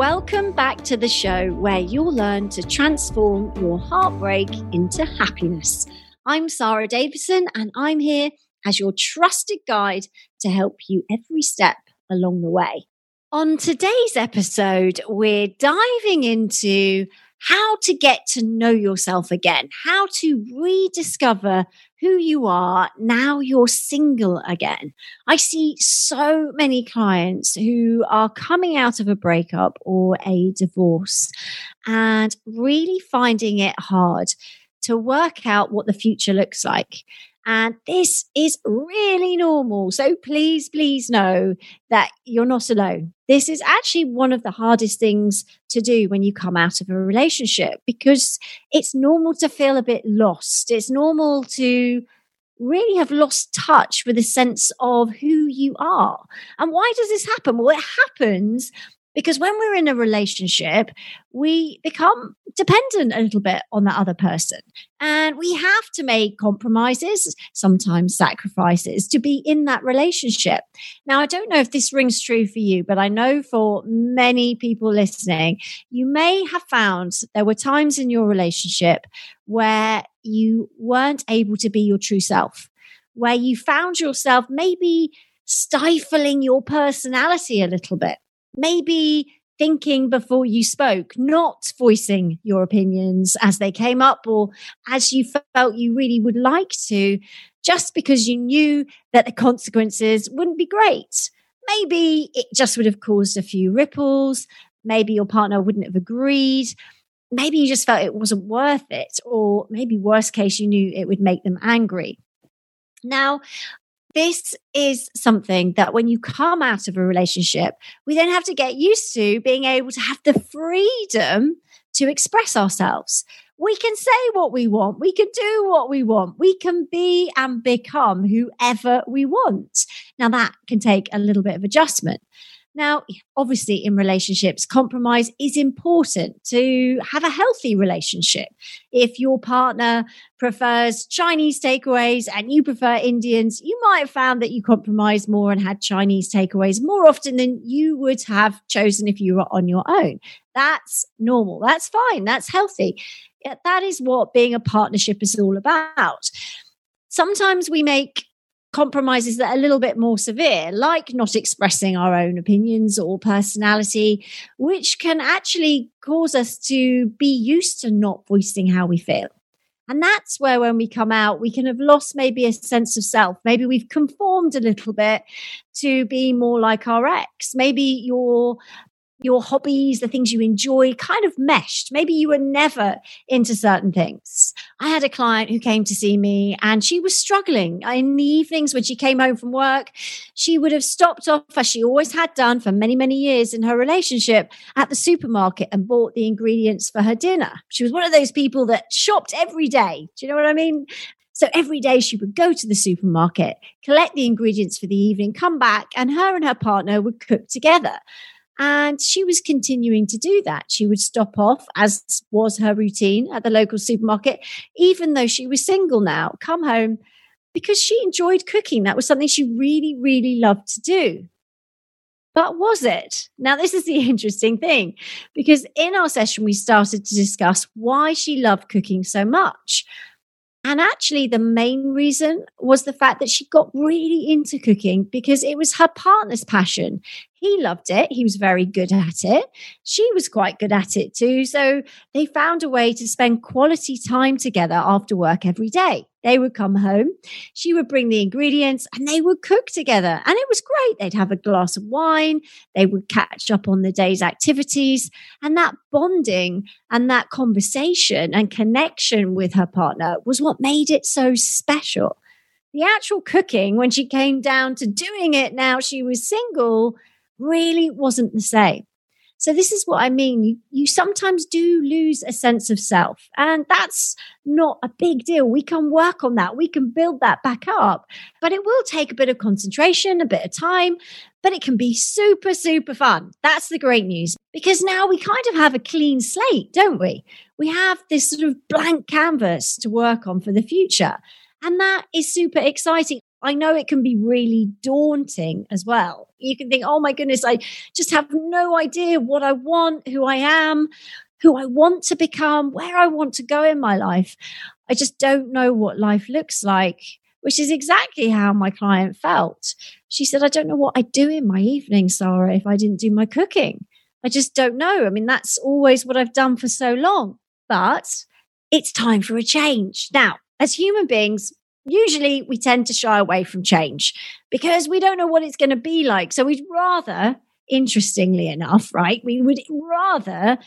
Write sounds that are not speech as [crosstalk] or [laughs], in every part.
Welcome back to the show where you'll learn to transform your heartbreak into happiness. I'm Sarah Davison, and I'm here as your trusted guide to help you every step along the way. On today's episode, we're diving into how to get to know yourself again, how to rediscover who you are now you're single again. I see so many clients who are coming out of a breakup or a divorce and really finding it hard to work out what the future looks like. And this is really normal. So please, please know that you're not alone. This is actually one of the hardest things to do when you come out of a relationship because it's normal to feel a bit lost. It's normal to really have lost touch with a sense of who you are. And why does this happen? Well, it happens because when we're in a relationship, we become dependent a little bit on the other person. And we have to make compromises, sometimes sacrifices, to be in that relationship. Now, I don't know if this rings true for you, but I know for many people listening, you may have found there were times in your relationship where you weren't able to be your true self, where you found yourself maybe stifling your personality a little bit maybe thinking before you spoke, not voicing your opinions as they came up or as you felt you really would like to, just because you knew that the consequences wouldn't be great. Maybe it just would have caused a few ripples. Maybe your partner wouldn't have agreed. Maybe you just felt it wasn't worth it. Or maybe, worst case, you knew it would make them angry. Now, this is something that when you come out of a relationship, we then have to get used to being able to have the freedom to express ourselves. We can say what we want. We can do what we want. We can be and become whoever we want. Now, that can take a little bit of adjustment. Now, obviously, in relationships, compromise is important to have a healthy relationship. If your partner prefers Chinese takeaways and you prefer Indians, you might have found that you compromised more and had Chinese takeaways more often than you would have chosen if you were on your own. That's normal. That's fine. That's healthy. That is what being a partnership is all about. Sometimes we make compromises that are a little bit more severe, like not expressing our own opinions or personality, which can actually cause us to be used to not voicing how we feel. And that's where, when we come out, we can have lost maybe a sense of self. Maybe we've conformed a little bit to be more like our ex. Maybe you're your hobbies, the things you enjoy kind of meshed. Maybe you were never into certain things. I had a client who came to see me and she was struggling in the evenings when she came home from work. She would have stopped off, as she always had done for many, many years in her relationship, at the supermarket and bought the ingredients for her dinner. She was one of those people that shopped every day. Do you know what I mean? So every day she would go to the supermarket, collect the ingredients for the evening, come back, and her and her partner would cook together. And she was continuing to do that. She would stop off, as was her routine at the local supermarket, even though she was single now, come home because she enjoyed cooking. That was something she really, really loved to do. But was it? Now, this is the [laughs] interesting thing because in our session, we started to discuss why she loved cooking so much. And actually, the main reason was the fact that she got really into cooking because it was her partner's passion. He loved it. He was very good at it. She was quite good at it too. So they found a way to spend quality time together after work every day. They would come home, she would bring the ingredients, and they would cook together. And it was great. They'd have a glass of wine, they would catch up on the day's activities. And that bonding and that conversation and connection with her partner was what made it so special. The actual cooking, when she came down to doing it now she was single, really wasn't the same. So this is what I mean. You, you sometimes do lose a sense of self and that's not a big deal. We can work on that. We can build that back up, but it will take a bit of concentration, a bit of time, but it can be super, super fun. That's the great news because now we kind of have a clean slate, don't we? We have this sort of blank canvas to work on for the future. And that is super exciting. I know it can be really daunting as well. You can think, oh my goodness, I just have no idea what I want, who I am, who I want to become, where I want to go in my life. I just don't know what life looks like, which is exactly how my client felt. She said, I don't know what I'd do in my evening, Sarah, if I didn't do my cooking. I just don't know. I mean, that's always what I've done for so long, but it's time for a change. Now, as human beings, usually we tend to shy away from change because we don't know what it's going to be like. So we'd rather, interestingly enough, right, we would rather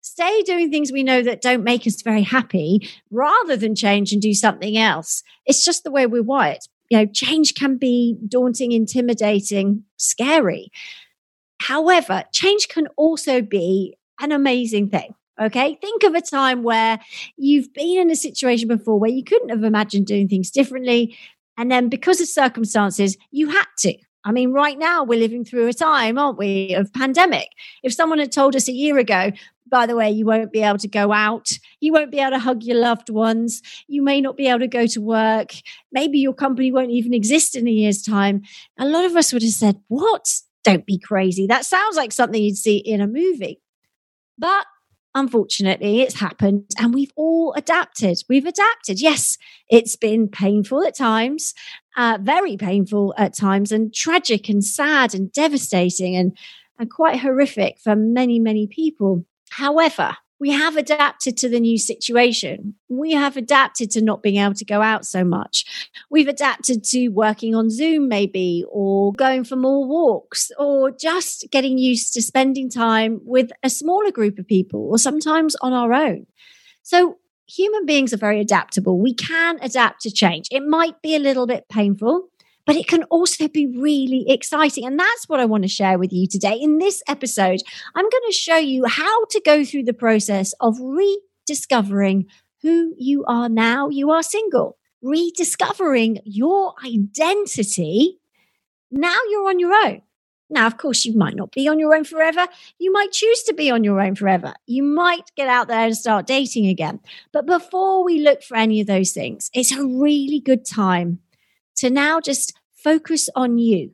stay doing things we know that don't make us very happy rather than change and do something else. It's just the way we're wired. You know, change can be daunting, intimidating, scary. However, change can also be an amazing thing. Okay. Think of a time where you've been in a situation before where you couldn't have imagined doing things differently. And then because of circumstances, you had to. I mean, right now we're living through a time, aren't we, of pandemic. If someone had told us a year ago, by the way, you won't be able to go out, you won't be able to hug your loved ones, you may not be able to go to work, maybe your company won't even exist in a year's time. A lot of us would have said, What? Don't be crazy. That sounds like something you'd see in a movie. But unfortunately, it's happened and we've all adapted. We've adapted. Yes, it's been painful at times, uh, very painful at times, and tragic and sad and devastating and, and quite horrific for many, many people. However, we have adapted to the new situation. We have adapted to not being able to go out so much. We've adapted to working on Zoom, maybe, or going for more walks, or just getting used to spending time with a smaller group of people, or sometimes on our own. So, human beings are very adaptable. We can adapt to change. It might be a little bit painful but it can also be really exciting. And that's what I want to share with you today. In this episode, I'm going to show you how to go through the process of rediscovering who you are now you are single, rediscovering your identity. Now you're on your own. Now, of course, you might not be on your own forever. You might choose to be on your own forever. You might get out there and start dating again. But before we look for any of those things, it's a really good time to now just focus on you.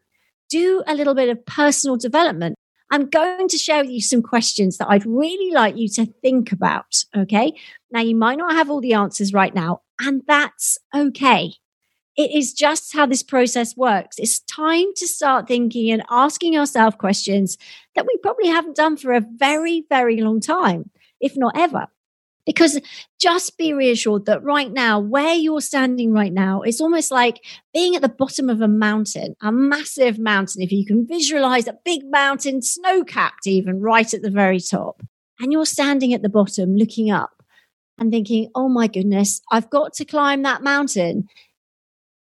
Do a little bit of personal development. I'm going to share with you some questions that I'd really like you to think about. Okay. Now, you might not have all the answers right now, and that's okay. It is just how this process works. It's time to start thinking and asking ourselves questions that we probably haven't done for a very, very long time, if not ever. Because just be reassured that right now, where you're standing right now, it's almost like being at the bottom of a mountain, a massive mountain. If you can visualize a big mountain, snow capped, even right at the very top. And you're standing at the bottom looking up and thinking, oh my goodness, I've got to climb that mountain.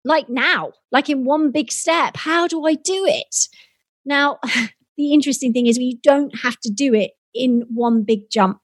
Like now, like in one big step. How do I do it? Now, [laughs] the interesting thing is, you don't have to do it in one big jump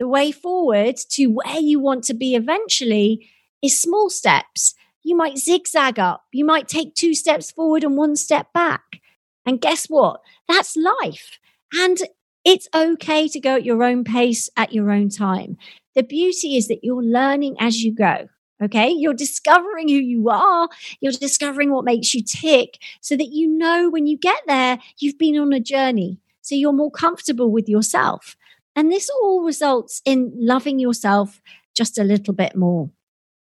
the way forward to where you want to be eventually is small steps. You might zigzag up. You might take two steps forward and one step back. And guess what? That's life. And it's okay to go at your own pace at your own time. The beauty is that you're learning as you go. Okay. You're discovering who you are. You're discovering what makes you tick so that you know when you get there, you've been on a journey. So you're more comfortable with yourself. And this all results in loving yourself just a little bit more.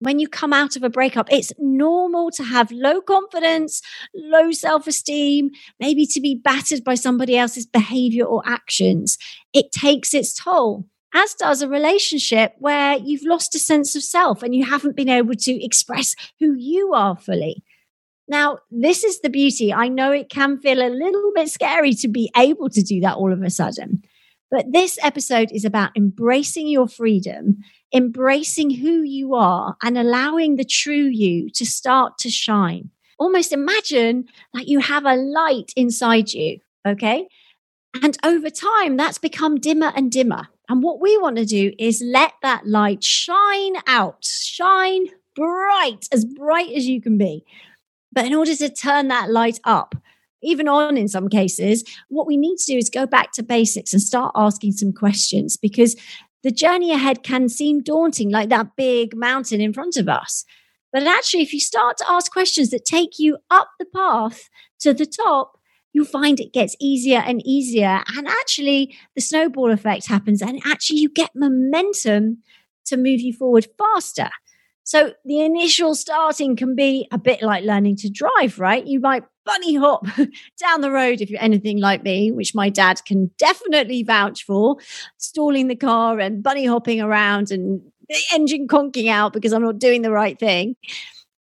When you come out of a breakup, it's normal to have low confidence, low self esteem, maybe to be battered by somebody else's behavior or actions. It takes its toll, as does a relationship where you've lost a sense of self and you haven't been able to express who you are fully. Now, this is the beauty. I know it can feel a little bit scary to be able to do that all of a sudden. But this episode is about embracing your freedom, embracing who you are, and allowing the true you to start to shine. Almost imagine that you have a light inside you, okay? And over time, that's become dimmer and dimmer. And what we want to do is let that light shine out, shine bright, as bright as you can be. But in order to turn that light up, even on in some cases, what we need to do is go back to basics and start asking some questions because the journey ahead can seem daunting, like that big mountain in front of us. But actually, if you start to ask questions that take you up the path to the top, you'll find it gets easier and easier. And actually, the snowball effect happens, and actually, you get momentum to move you forward faster. So, the initial starting can be a bit like learning to drive, right? You might bunny hop [laughs] down the road if you're anything like me, which my dad can definitely vouch for, stalling the car and bunny hopping around and the engine conking out because I'm not doing the right thing.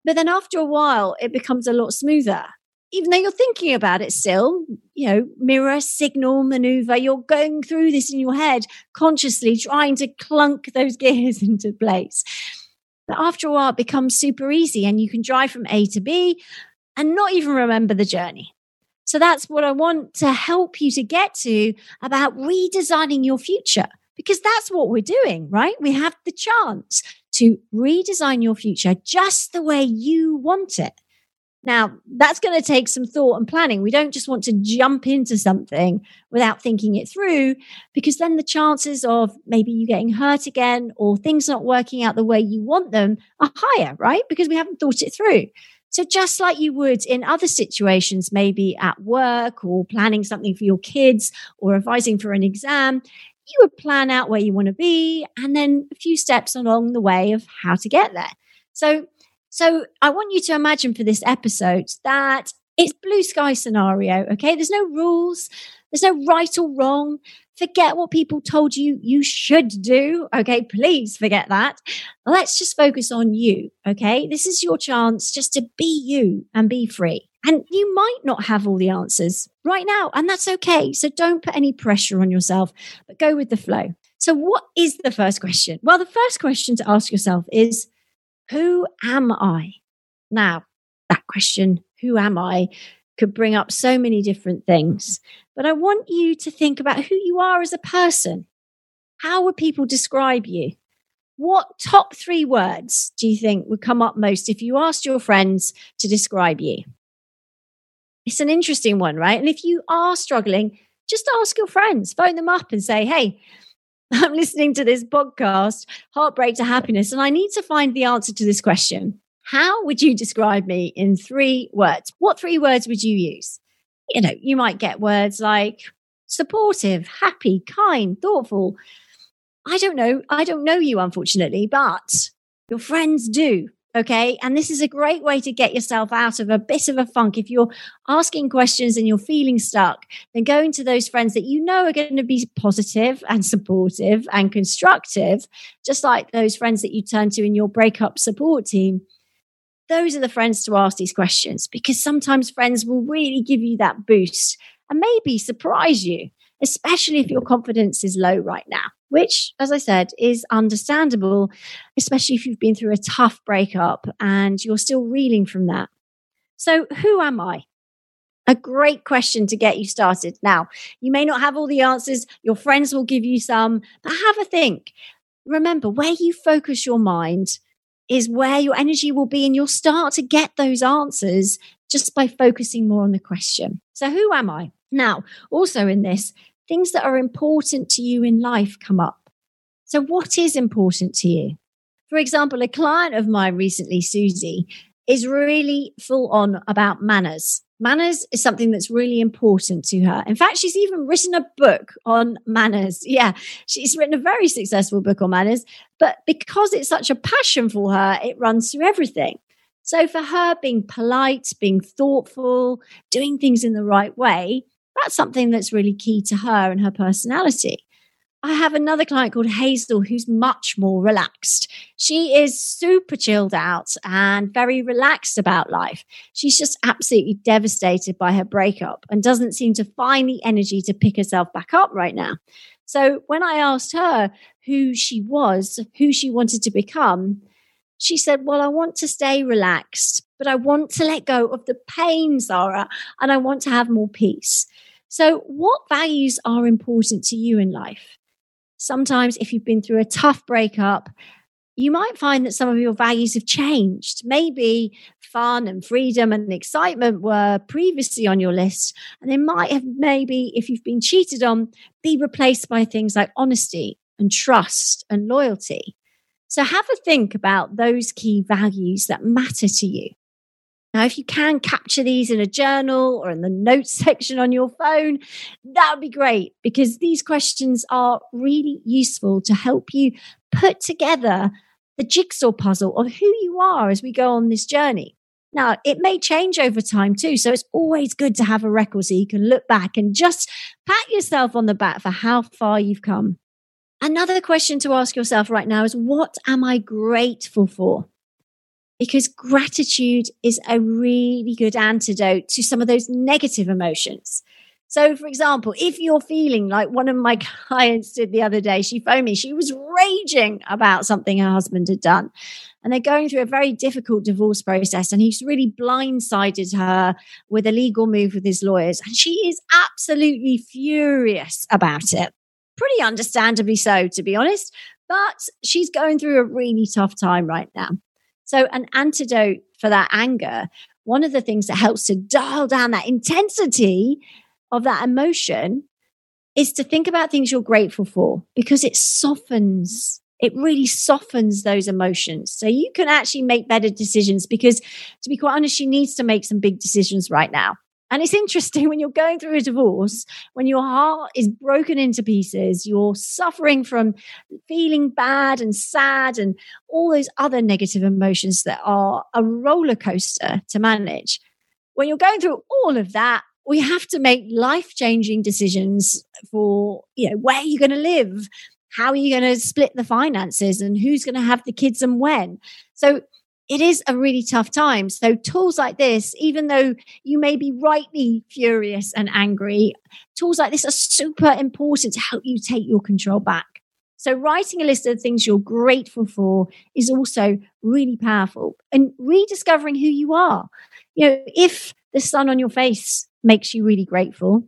But then after a while, it becomes a lot smoother. Even though you're thinking about it still, you know, mirror, signal, maneuver, you're going through this in your head, consciously trying to clunk those [laughs] gears into place. But after a while, it becomes super easy and you can drive from A to B and not even remember the journey. So that's what I want to help you to get to about redesigning your future because that's what we're doing, right? We have the chance to redesign your future just the way you want it. Now, that's going to take some thought and planning. We don't just want to jump into something without thinking it through, because then the chances of maybe you getting hurt again or things not working out the way you want them are higher, right? Because we haven't thought it through. So, just like you would in other situations, maybe at work or planning something for your kids or revising for an exam, you would plan out where you want to be and then a few steps along the way of how to get there. So, so I want you to imagine for this episode that it's blue sky scenario. Okay. There's no rules. There's no right or wrong. Forget what people told you you should do. Okay. Please forget that. Let's just focus on you. Okay. This is your chance just to be you and be free. And you might not have all the answers right now, and that's okay. So don't put any pressure on yourself, but go with the flow. So, what is the first question? Well, the first question to ask yourself is Who am I? Now, that question, Who am I? Could bring up so many different things. But I want you to think about who you are as a person. How would people describe you? What top three words do you think would come up most if you asked your friends to describe you? It's an interesting one, right? And if you are struggling, just ask your friends, phone them up and say, hey, [laughs] I'm listening to this podcast, Heartbreak to Happiness, and I need to find the answer to this question. How would you describe me in three words? What three words would you use? You know, you might get words like supportive, happy, kind, thoughtful. I don't know. I don't know you, unfortunately, but your friends do. Okay. And this is a great way to get yourself out of a bit of a funk. If you're asking questions and you're feeling stuck, then going to those friends that you know are going to be positive and supportive and constructive, just like those friends that you turn to in your breakup support team. Those are the friends to ask these questions because sometimes friends will really give you that boost and maybe surprise you, especially if your confidence is low right now which, as I said, is understandable, especially if you've been through a tough breakup and you're still reeling from that. So, who am I? A great question to get you started. Now, you may not have all the answers, your friends will give you some, but have a think. Remember, where you focus your mind is where your energy will be, and you'll start to get those answers just by focusing more on the question. So, who am I? Now, also in this, things that are important to you in life come up. So, what is important to you? For example, a client of mine recently, Susie, is really full on about manners. Manners is something that's really important to her. In fact, she's even written a book on manners. [laughs] Yeah, she's written a very successful book on manners, but because it's such a passion for her, it runs through everything. So, for her, being polite, being thoughtful, doing things in the right way that's something that's really key to her and her personality. I have another client called Hazel who's much more relaxed. She is super chilled out and very relaxed about life. She's just absolutely devastated by her breakup and doesn't seem to find the energy to pick herself back up right now. So when I asked her who she was, who she wanted to become, she said, Well, I want to stay relaxed, but I want to let go of the pain, Sarah, and I want to have more peace. So, what values are important to you in life? Sometimes, if you've been through a tough breakup, you might find that some of your values have changed. Maybe fun and freedom and excitement were previously on your list, and they might have maybe, if you've been cheated on, be replaced by things like honesty and trust and loyalty. So have a think about those key values that matter to you. Now, if you can capture these in a journal or in the notes [laughs] section on your phone, that would be great because these questions are really useful to help you put together the jigsaw puzzle of who you are as we go on this journey. Now, it may change over time too. So it's always good to have a record so you can look back and just pat yourself on the back for how far you've come. Another question to ask yourself right now is what am I grateful for? Because gratitude is a really good antidote to some of those negative emotions. So, for example, if you're feeling like one of my [laughs] clients did the other day, she phoned me, she was raging about something her husband had done. And they're going through a very difficult divorce process. And he's really blindsided her with a legal move with his lawyers. And she is absolutely furious about it pretty understandably so, to be honest. But she's going through a really tough time right now. So, an antidote for that anger, one of the things that helps to dial down that intensity of that emotion is to think about things you're grateful for because it softens it really softens those emotions. So you can actually make better decisions because, to be quite honest, she needs to make some big decisions right now. And it's interesting when you're going through a divorce, when your heart is broken into pieces, you're suffering from feeling bad and sad and all those other negative emotions that are a roller coaster to manage. When you're going through all of that, we have to make life changing decisions for, you know, where you're going to live, how are you going to split the finances and who's going to have the kids and when. So it is a really tough time. So, tools like this, even though you may be rightly furious and angry, tools like this are super important to help you take your control back. So, writing a list of things you're grateful for is also really powerful and rediscovering who you are. You know, if the sun on your face makes you really grateful,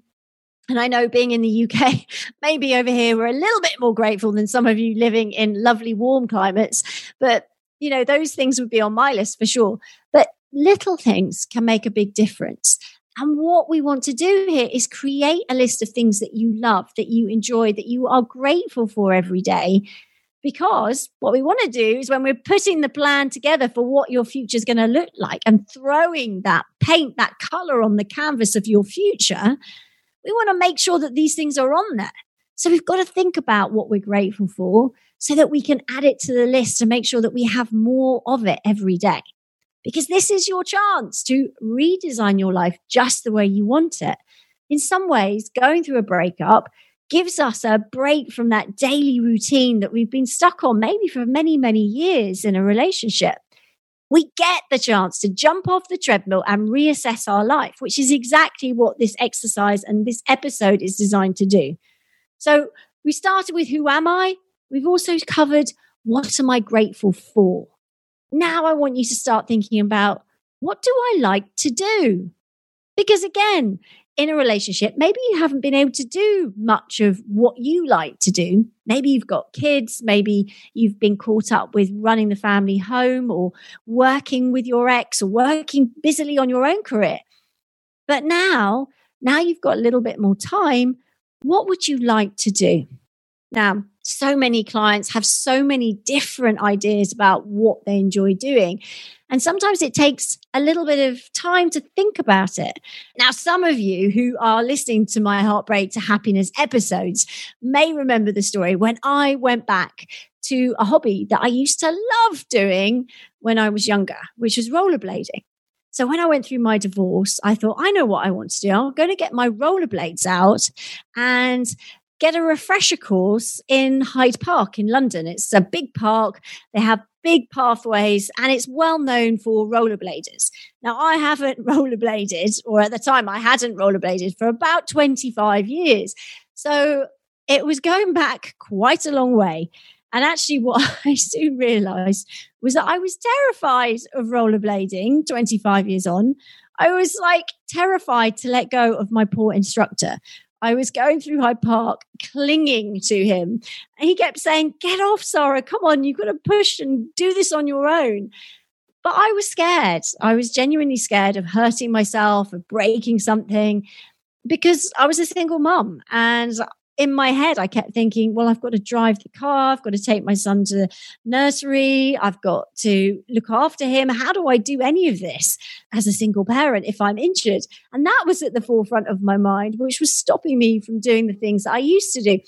and I know being in the UK, [laughs] maybe over here we're a little bit more grateful than some of you living in lovely warm climates, but you know, those things would be on my list for sure. But little things can make a big difference. And what we want to do here is create a list of things that you love, that you enjoy, that you are grateful for every day. Because what we want to do is when we're putting the plan together for what your future is going to look like and throwing that paint, that color on the canvas of your future, we want to make sure that these things are on there. So we've got to think about what we're grateful for so that we can add it to the list and make sure that we have more of it every day. Because this is your chance to redesign your life just the way you want it. In some ways, going through a breakup gives us a break from that daily routine that we've been stuck on maybe for many, many years in a relationship. We get the chance to jump off the treadmill and reassess our life, which is exactly what this exercise and this episode is designed to do. So we started with who am I? We've also covered what am I grateful for? Now I want you to start thinking about what do I like to do? Because again, in a relationship, maybe you haven't been able to do much of what you like to do. Maybe you've got kids, maybe you've been caught up with running the family home or working with your ex or working busily on your own career. But now, now you've got a little bit more time. What would you like to do? Now, so many clients have so many different ideas about what they enjoy doing. And sometimes it takes a little bit of time to think about it. Now, some of you who are listening to my Heartbreak to Happiness episodes may remember the story when I went back to a hobby that I used to love doing when I was younger, which was rollerblading. So when I went through my divorce, I thought, I know what I want to do. I'm going to get my rollerblades out and get a refresher course in Hyde Park in London. It's a big park. They have big pathways and it's well known for rollerbladers. Now, I haven't [laughs] rollerbladed, or at the time I hadn't rollerbladed for about 25 years. So it was going back quite a long way. And actually, what [laughs] I soon realized was that I was terrified of rollerblading 25 years on. I was like terrified to let go of my poor instructor. I was going through Hyde Park, clinging to him. And he kept saying, Get off, Sarah. Come on, you've got to push and do this on your own. But I was scared. I was genuinely scared of hurting myself, of breaking something, because I was a single mum and in my head, I kept thinking, well, I've got to drive the car. I've got to take my son to nursery. I've got to look after him. How do I do any of this as a single parent if I'm injured? And that was at the forefront of my mind, which was stopping me from doing the things that I used to do.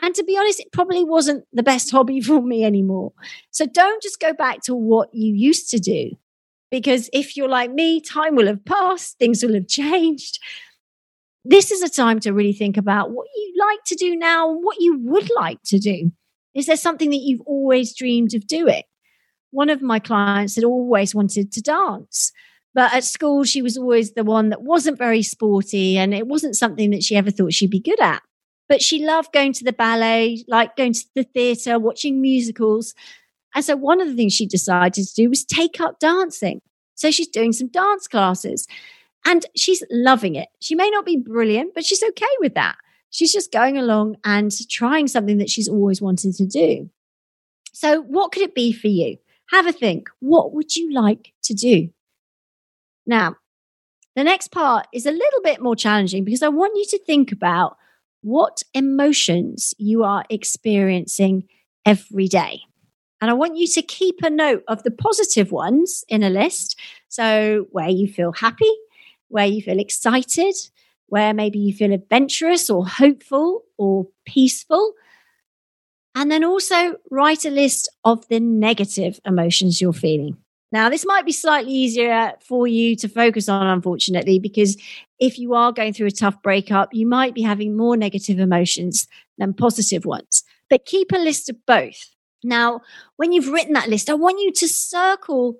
And to be honest, it probably wasn't the best hobby [laughs] for me anymore. So don't just go back to what you used to do. Because if you're like me, time will have passed, things will have changed this is a time to really think about what you like to do now and what you would like to do. Is there something that you've always dreamed of doing? One of my clients had always wanted to dance, but at school, she was always the one that wasn't very sporty and it wasn't something that she ever thought she'd be good at. But she loved going to the ballet, like going to the theatre, watching musicals. And so one of the things she decided to do was take up dancing. So she's doing some dance classes. And she's loving it. She may not be brilliant, but she's okay with that. She's just going along and trying something that she's always wanted to do. So, what could it be for you? Have a think. What would you like to do? Now, the next part is a little bit more challenging because I want you to think about what emotions you are experiencing every day. And I want you to keep a note of the positive ones in a list. So, where you feel happy, where you feel excited, where maybe you feel adventurous or hopeful or peaceful. And then also write a list of the negative emotions you're feeling. Now, this might be slightly easier for you to focus on, unfortunately, because if you are going through a tough breakup, you might be having more negative emotions than positive ones. But keep a list of both. Now, when you've written that list, I want you to circle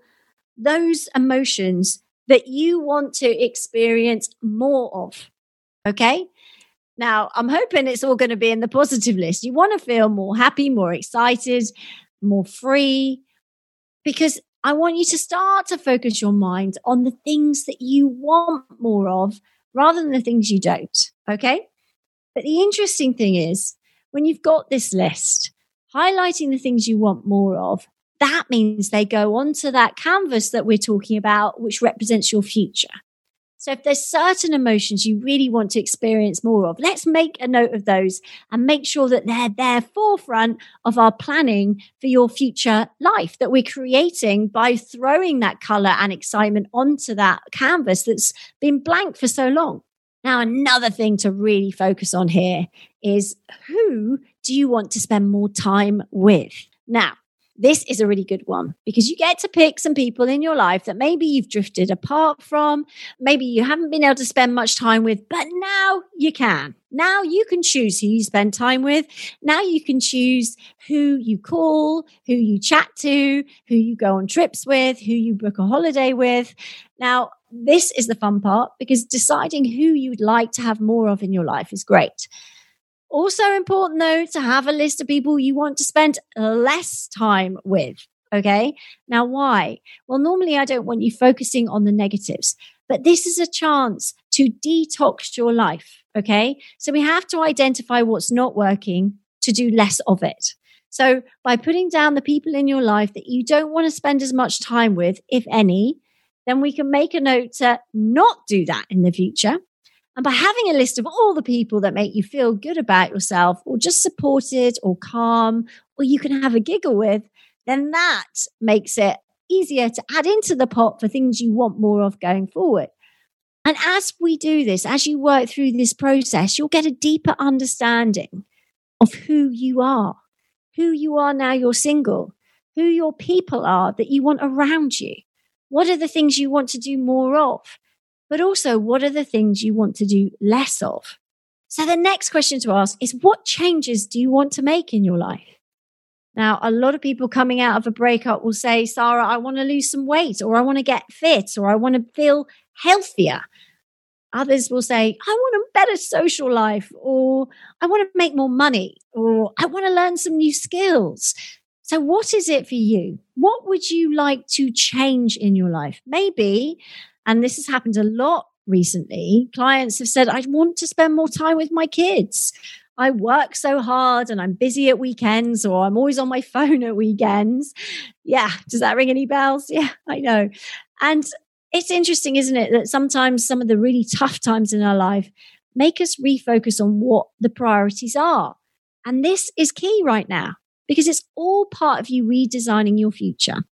those emotions that you want to experience more of. Okay. Now, I'm hoping it's all going to be in the positive list. You want to feel more happy, more excited, more free, because I want you to start to focus your mind on the things that you want more of rather than the things you don't. Okay. But the interesting thing is, when you've got this list, highlighting the things you want more of that means they go onto that canvas that we're talking about, which represents your future. So if there's certain emotions you really want to experience more of, let's make a note of those and make sure that they're there forefront of our planning for your future life that we're creating by throwing that color and excitement onto that canvas that's been blank for so long. Now, another thing to really focus on here is who do you want to spend more time with? Now, this is a really good one because you get to pick some people in your life that maybe you've drifted apart from, maybe you haven't been able to spend much time with, but now you can. Now you can choose who you spend time with. Now you can choose who you call, who you chat to, who you go on trips with, who you book a holiday with. Now, this is the fun part because deciding who you'd like to have more of in your life is great. Also important though to have a list of people you want to spend less time with. Okay. Now, why? Well, normally I don't want you focusing on the negatives, but this is a chance to detox your life. Okay. So we have to identify what's not working to do less of it. So by putting down the people in your life that you don't want to spend as much time with, if any, then we can make a note to not do that in the future. And by having a list of all the people that make you feel good about yourself, or just supported, or calm, or you can have a giggle with, then that makes it easier to add into the pot for things you want more of going forward. And as we do this, as you work through this process, you'll get a deeper understanding of who you are, who you are now you're single, who your people are that you want around you. What are the things you want to do more of? But also what are the things you want to do less of? So the next question to ask is what changes do you want to make in your life? Now, a lot of people coming out of a breakup will say, Sarah, I want to lose some weight, or I want to get fit, or I want to feel healthier. Others will say, I want a better social life, or I want to make more money, or I want to learn some new skills. So, what is it for you? What would you like to change in your life? Maybe And this has happened a lot recently. Clients have said, I want to spend more time with my kids. I work so hard and I'm busy at weekends or I'm always on my [laughs] phone at weekends. Yeah. Does that ring any bells? Yeah, I know. And it's interesting, isn't it, that sometimes some of the really tough times in our life make us refocus on what the priorities are. And this is key right now because it's all part of you redesigning your future.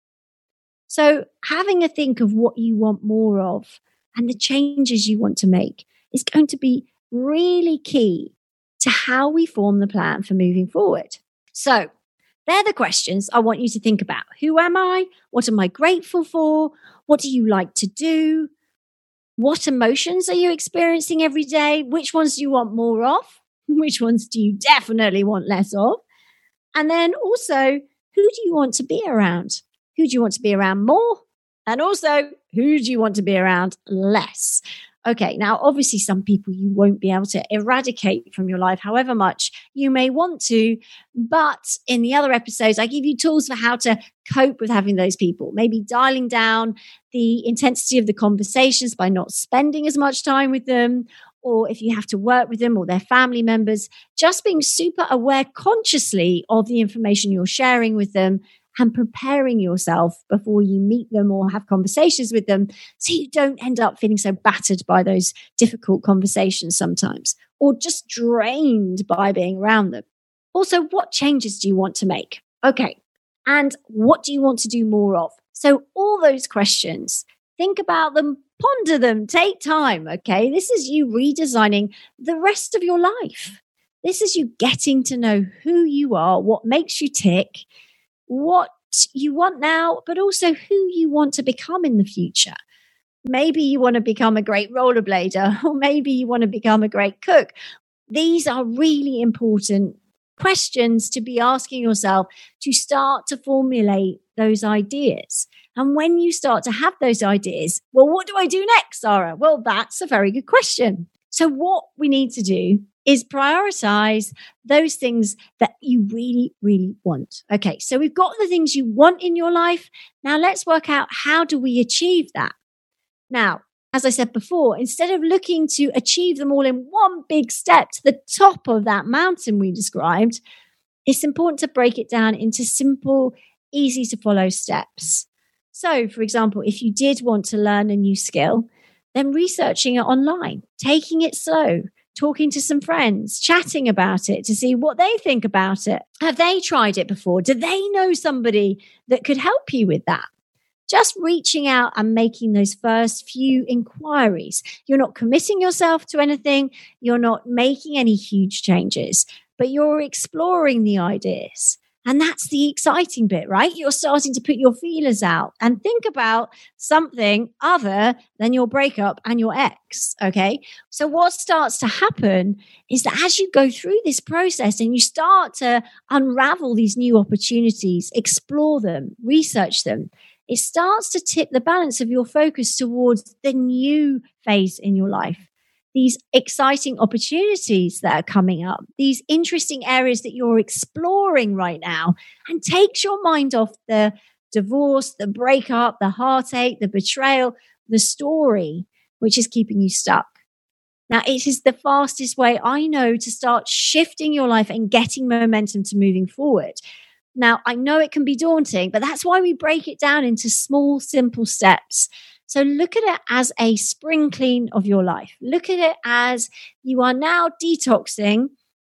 So, having a think of what you want more of and the changes you want to make is going to be really key to how we form the plan for moving forward. So, they're the questions I want you to think about. Who am I? What am I grateful for? What do you like to do? What emotions are you experiencing every day? Which ones do you want more of? [laughs] Which ones do you definitely want less of? And then also, who do you want to be around? Who do you want to be around more? And also, who do you want to be around less? Okay, now obviously, some people you won't be able to eradicate from your life, however much you may want to. But in the other episodes, I give you tools for how to cope with having those people, maybe dialing down the intensity of the conversations by not spending as much time with them, or if you have to work with them or their family members, just being super aware consciously of the information you're sharing with them and preparing yourself before you meet them or have conversations with them so you don't end up feeling so battered by those difficult conversations sometimes or just drained by being around them. Also, what changes do you want to make? Okay. And what do you want to do more of? So, all those questions, think about them, ponder them, take time. Okay. This is you redesigning the rest of your life. This is you getting to know who you are, what makes you tick, what you want now, but also who you want to become in the future. Maybe you want to become a great rollerblader, [laughs] or maybe you want to become a great cook. These are really important questions to be asking yourself to start to formulate those ideas. And when you start to have those ideas, well, what do I do next, Sarah? Well, that's a very good question. So, what we need to do is prioritize those things that you really, really want. Okay, so we've got the things you want in your life. Now let's work out how do we achieve that? Now, as I said before, instead of looking to achieve them all in one big step to the top of that mountain we described, it's important to break it down into simple, easy to follow steps. So, for example, if you did want to learn a new skill, then researching it online, taking it slow, talking to some friends, chatting about it to see what they think about it. Have they tried it before? Do they know somebody that could help you with that? Just reaching out and making those first few inquiries. You're not committing yourself to anything, you're not making any huge changes, but you're exploring the ideas. And that's the exciting bit, right? You're starting to put your feelers out and think about something other than your breakup and your ex. Okay. So, what starts to happen is that as you go through this process and you start to unravel these new opportunities, explore them, research them, it starts to tip the balance of your focus towards the new phase in your life these exciting opportunities that are coming up, these interesting areas that you're exploring right now, and takes your mind off the divorce, the breakup, the heartache, the betrayal, the story, which is keeping you stuck. Now, it is the fastest way I know to start shifting your life and getting momentum to moving forward. Now, I know it can be daunting, but that's why we break it down into small, simple steps so look at it as a spring clean of your life. Look at it as you are now detoxing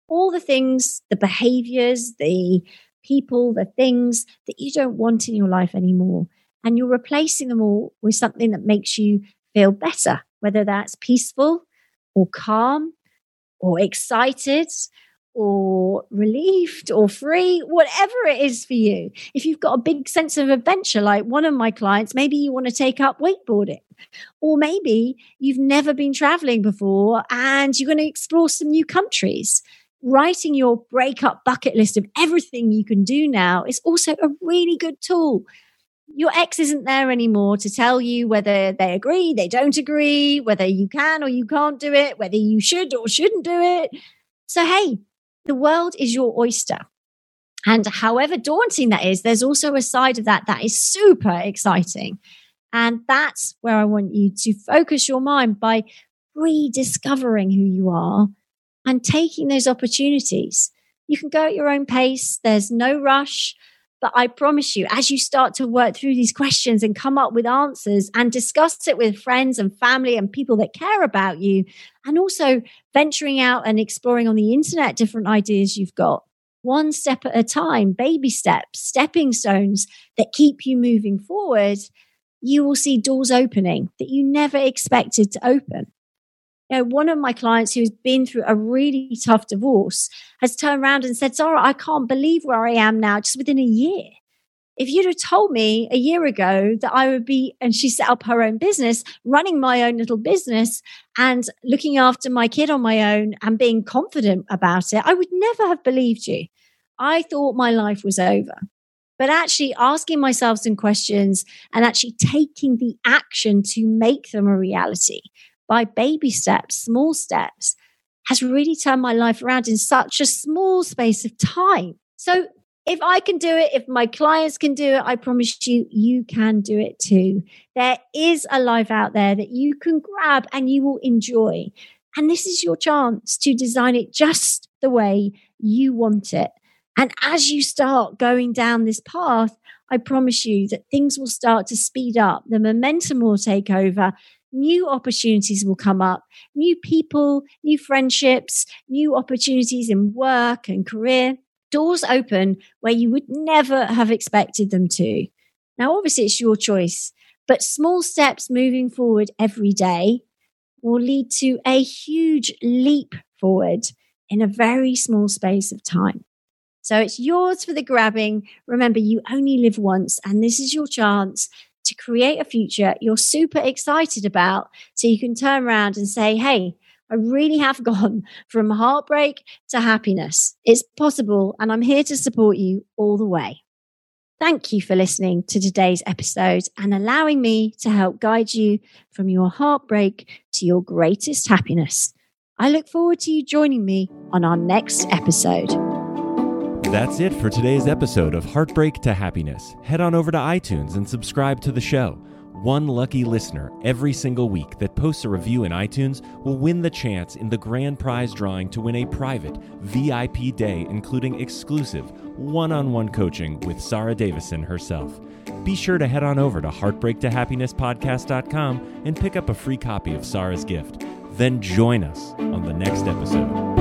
all the things, the behaviors, the people, the things that you don't want in your life anymore. And you're replacing them all with something that makes you feel better, whether that's peaceful or calm or excited or relieved or free, whatever it is for you. If you've got a big sense of adventure, like one of my clients, maybe you want to take up wakeboarding, or maybe you've never been traveling before and you're going to explore some new countries. Writing your breakup bucket list of everything you can do now is also a really good tool. Your ex isn't there anymore to tell you whether they agree, they don't agree, whether you can or you can't do it, whether you should or shouldn't do it. So, hey, the world is your oyster. And however daunting that is, there's also a side of that that is super exciting. And that's where I want you to focus your mind by rediscovering who you are and taking those opportunities. You can go at your own pace. There's no rush. But I promise you, as you start to work through these questions and come up with answers and discuss it with friends and family and people that care about you, and also venturing out and exploring on the internet different ideas you've got, one step at a time, baby steps, stepping stones that keep you moving forward, you will see doors opening that you never expected to open. You know, one of my clients who's been through a really tough divorce has turned around and said, Sarah, I can't believe where I am now just within a year. If you'd have told me a year ago that I would be, and she set up her own business, running my own little business and looking after my kid on my own and being confident about it, I would never have believed you. I thought my life was over. But actually asking myself some questions and actually taking the action to make them a reality by baby steps, small steps, has really turned my life around in such a small space of time. So if I can do it, if my clients can do it, I promise you, you can do it too. There is a life out there that you can grab and you will enjoy. And this is your chance to design it just the way you want it. And as you start going down this path, I promise you that things will start to speed up. The momentum will take over new opportunities will come up, new people, new friendships, new opportunities in work and career, doors open where you would never have expected them to. Now, obviously, it's your choice, but small steps moving forward every day will lead to a huge leap forward in a very small space of time. So it's yours for the grabbing. Remember, you only live once, and this is your chance to create a future you're super excited about so you can turn around and say, Hey, I really have [laughs] gone from heartbreak to happiness. It's possible, and I'm here to support you all the way. Thank you for listening to today's episode and allowing me to help guide you from your heartbreak to your greatest happiness. I look forward to you joining me on our next episode. That's it for today's episode of Heartbreak to Happiness. Head on over to iTunes and subscribe to the show. One lucky listener every single week that posts a review in iTunes will win the chance in the grand prize drawing to win a private VIP day, including exclusive one on one coaching with Sarah Davison herself. Be sure to head on over to heartbreaktohappinesspodcast.com and pick up a free copy of Sarah's gift. Then join us on the next episode.